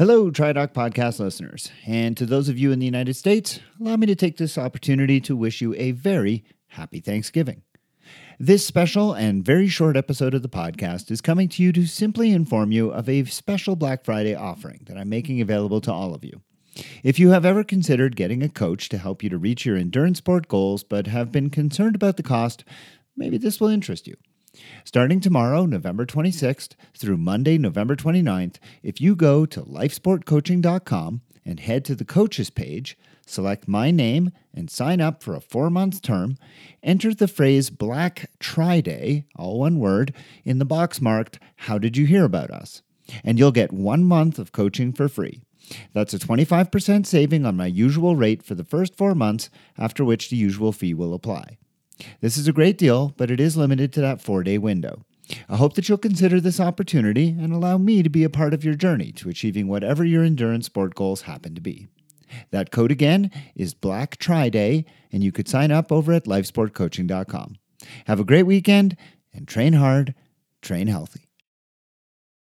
Hello, TriDoc podcast listeners. And to those of you in the United States, allow me to take this opportunity to wish you a very happy Thanksgiving. This special and very short episode of the podcast is coming to you to simply inform you of a special Black Friday offering that I'm making available to all of you. If you have ever considered getting a coach to help you to reach your endurance sport goals but have been concerned about the cost, maybe this will interest you. Starting tomorrow, November 26th, through Monday, November 29th, if you go to lifesportcoaching.com and head to the coaches page, select my name, and sign up for a four month term, enter the phrase Black Tri Day, all one word, in the box marked, How did you hear about us? And you'll get one month of coaching for free. That's a 25% saving on my usual rate for the first four months, after which the usual fee will apply. This is a great deal, but it is limited to that four day window. I hope that you'll consider this opportunity and allow me to be a part of your journey to achieving whatever your endurance sport goals happen to be. That code again is BlackTriDay, and you could sign up over at lifesportcoaching.com. Have a great weekend and train hard, train healthy.